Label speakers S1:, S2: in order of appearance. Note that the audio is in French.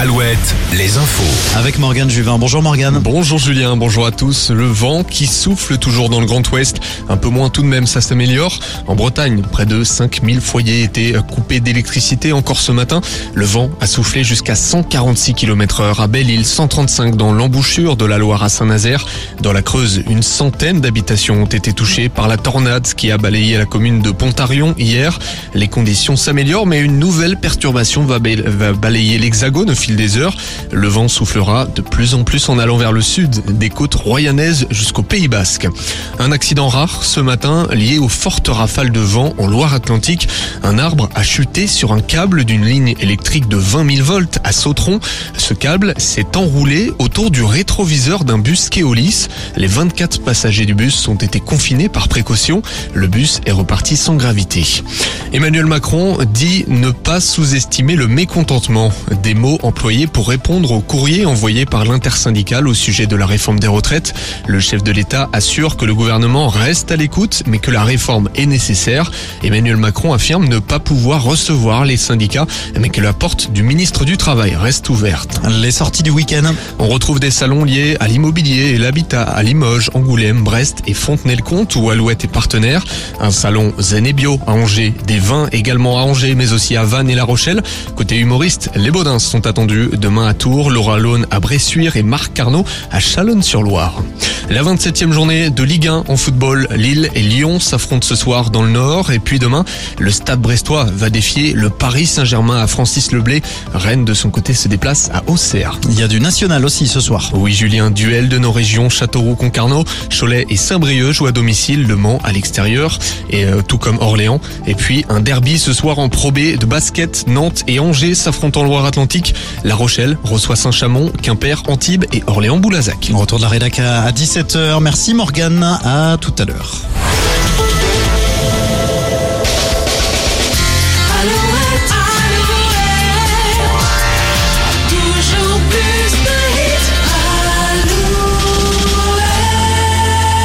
S1: Alouette, les infos.
S2: Avec Morgane Juvin. Bonjour Morgane.
S3: Bonjour Julien, bonjour à tous. Le vent qui souffle toujours dans le Grand Ouest. Un peu moins tout de même, ça s'améliore. En Bretagne, près de 5000 foyers étaient coupés d'électricité encore ce matin. Le vent a soufflé jusqu'à 146 km heure à Belle-Île, 135 dans l'embouchure de la Loire à Saint-Nazaire. Dans la Creuse, une centaine d'habitations ont été touchées par la tornade qui a balayé la commune de Pontarion hier. Les conditions s'améliorent, mais une nouvelle perturbation va balayer l'Hexagone des heures. Le vent soufflera de plus en plus en allant vers le sud, des côtes royanaises jusqu'au Pays Basque. Un accident rare ce matin lié aux fortes rafales de vent en Loire-Atlantique. Un arbre a chuté sur un câble d'une ligne électrique de 20 000 volts à Sautron. Ce câble s'est enroulé autour du rétroviseur d'un bus Keolis. Les 24 passagers du bus ont été confinés par précaution. Le bus est reparti sans gravité. Emmanuel Macron dit ne pas sous-estimer le mécontentement. Des mots en pour répondre au courrier envoyé par l'intersyndicale au sujet de la réforme des retraites. Le chef de l'État assure que le gouvernement reste à l'écoute, mais que la réforme est nécessaire. Emmanuel Macron affirme ne pas pouvoir recevoir les syndicats, mais que la porte du ministre du Travail reste ouverte.
S2: Les sorties du week-end.
S3: On retrouve des salons liés à l'immobilier et l'habitat à Limoges, Angoulême, Brest et Fontenay-le-Comte où Alouette est partenaire. Un salon zen et bio à Angers, des vins également à Angers, mais aussi à Vannes et La Rochelle. Côté humoriste, les Baudins sont attendus demain à Tours, Laura Laune à Bressuire et Marc Carnot à Chalonne-sur-Loire. La 27e journée de Ligue 1 en football, Lille et Lyon s'affrontent ce soir dans le Nord et puis demain, le Stade brestois va défier le Paris Saint-Germain à Francis Leblé. Rennes de son côté se déplace à Auxerre.
S2: Il y a du national aussi ce soir.
S3: Oui Julien, duel de nos régions Châteauroux-Concarneau, Cholet et Saint-Brieuc jouent à domicile, Le Mans à l'extérieur et euh, tout comme Orléans. Et puis un derby ce soir en Pro B de basket, Nantes et Angers s'affrontent en Loire-Atlantique. La Rochelle reçoit Saint-Chamond, Quimper, Antibes et Orléans-Boulazac.
S2: On retourne la rédac à 17h. Merci Morgane. À tout à l'heure.